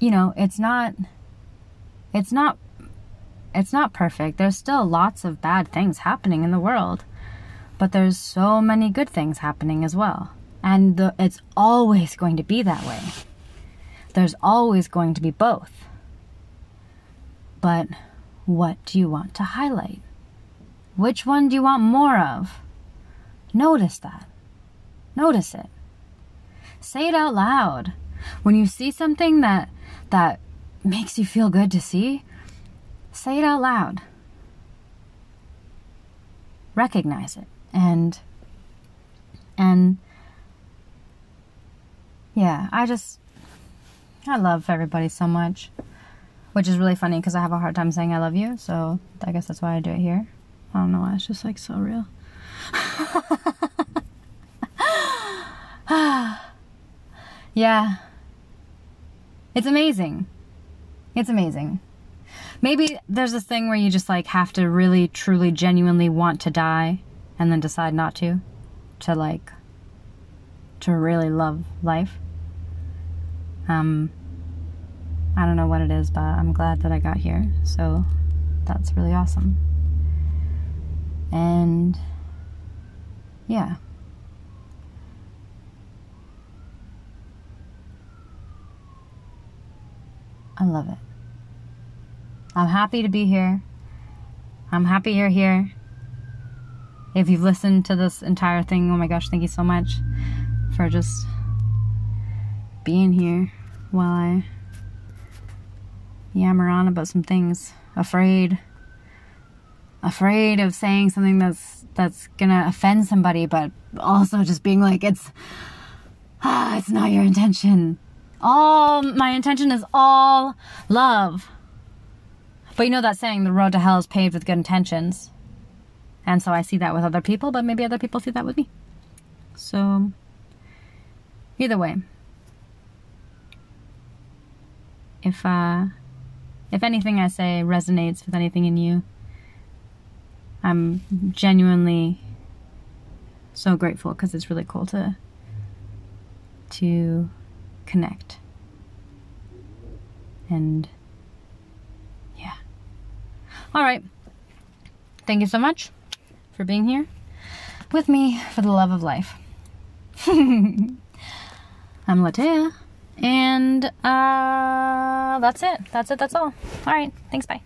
you know it's not it's not it's not perfect. There's still lots of bad things happening in the world. But there's so many good things happening as well. And the, it's always going to be that way. There's always going to be both. But what do you want to highlight? Which one do you want more of? Notice that. Notice it. Say it out loud. When you see something that that makes you feel good to see, say it out loud. Recognize it and and yeah, I just I love everybody so much. Which is really funny because I have a hard time saying I love you, so I guess that's why I do it here. I don't know why, it's just like so real. yeah. It's amazing. It's amazing. Maybe there's this thing where you just like have to really, truly, genuinely want to die and then decide not to. To like, to really love life. Um, I don't know what it is, but I'm glad that I got here. So that's really awesome. And yeah. I love it. I'm happy to be here. I'm happy you're here. If you've listened to this entire thing, oh my gosh, thank you so much for just being here while I yammer on about some things. Afraid. Afraid of saying something that's that's gonna offend somebody, but also just being like, it's ah, it's not your intention. All my intention is all love. But you know that saying, the road to hell is paved with good intentions. And so I see that with other people, but maybe other people see that with me. So, either way, if uh, if anything I say resonates with anything in you, I'm genuinely so grateful because it's really cool to to connect. And. All right. Thank you so much for being here with me for the love of life. I'm Latea. And uh, that's it. That's it. That's all. All right. Thanks. Bye.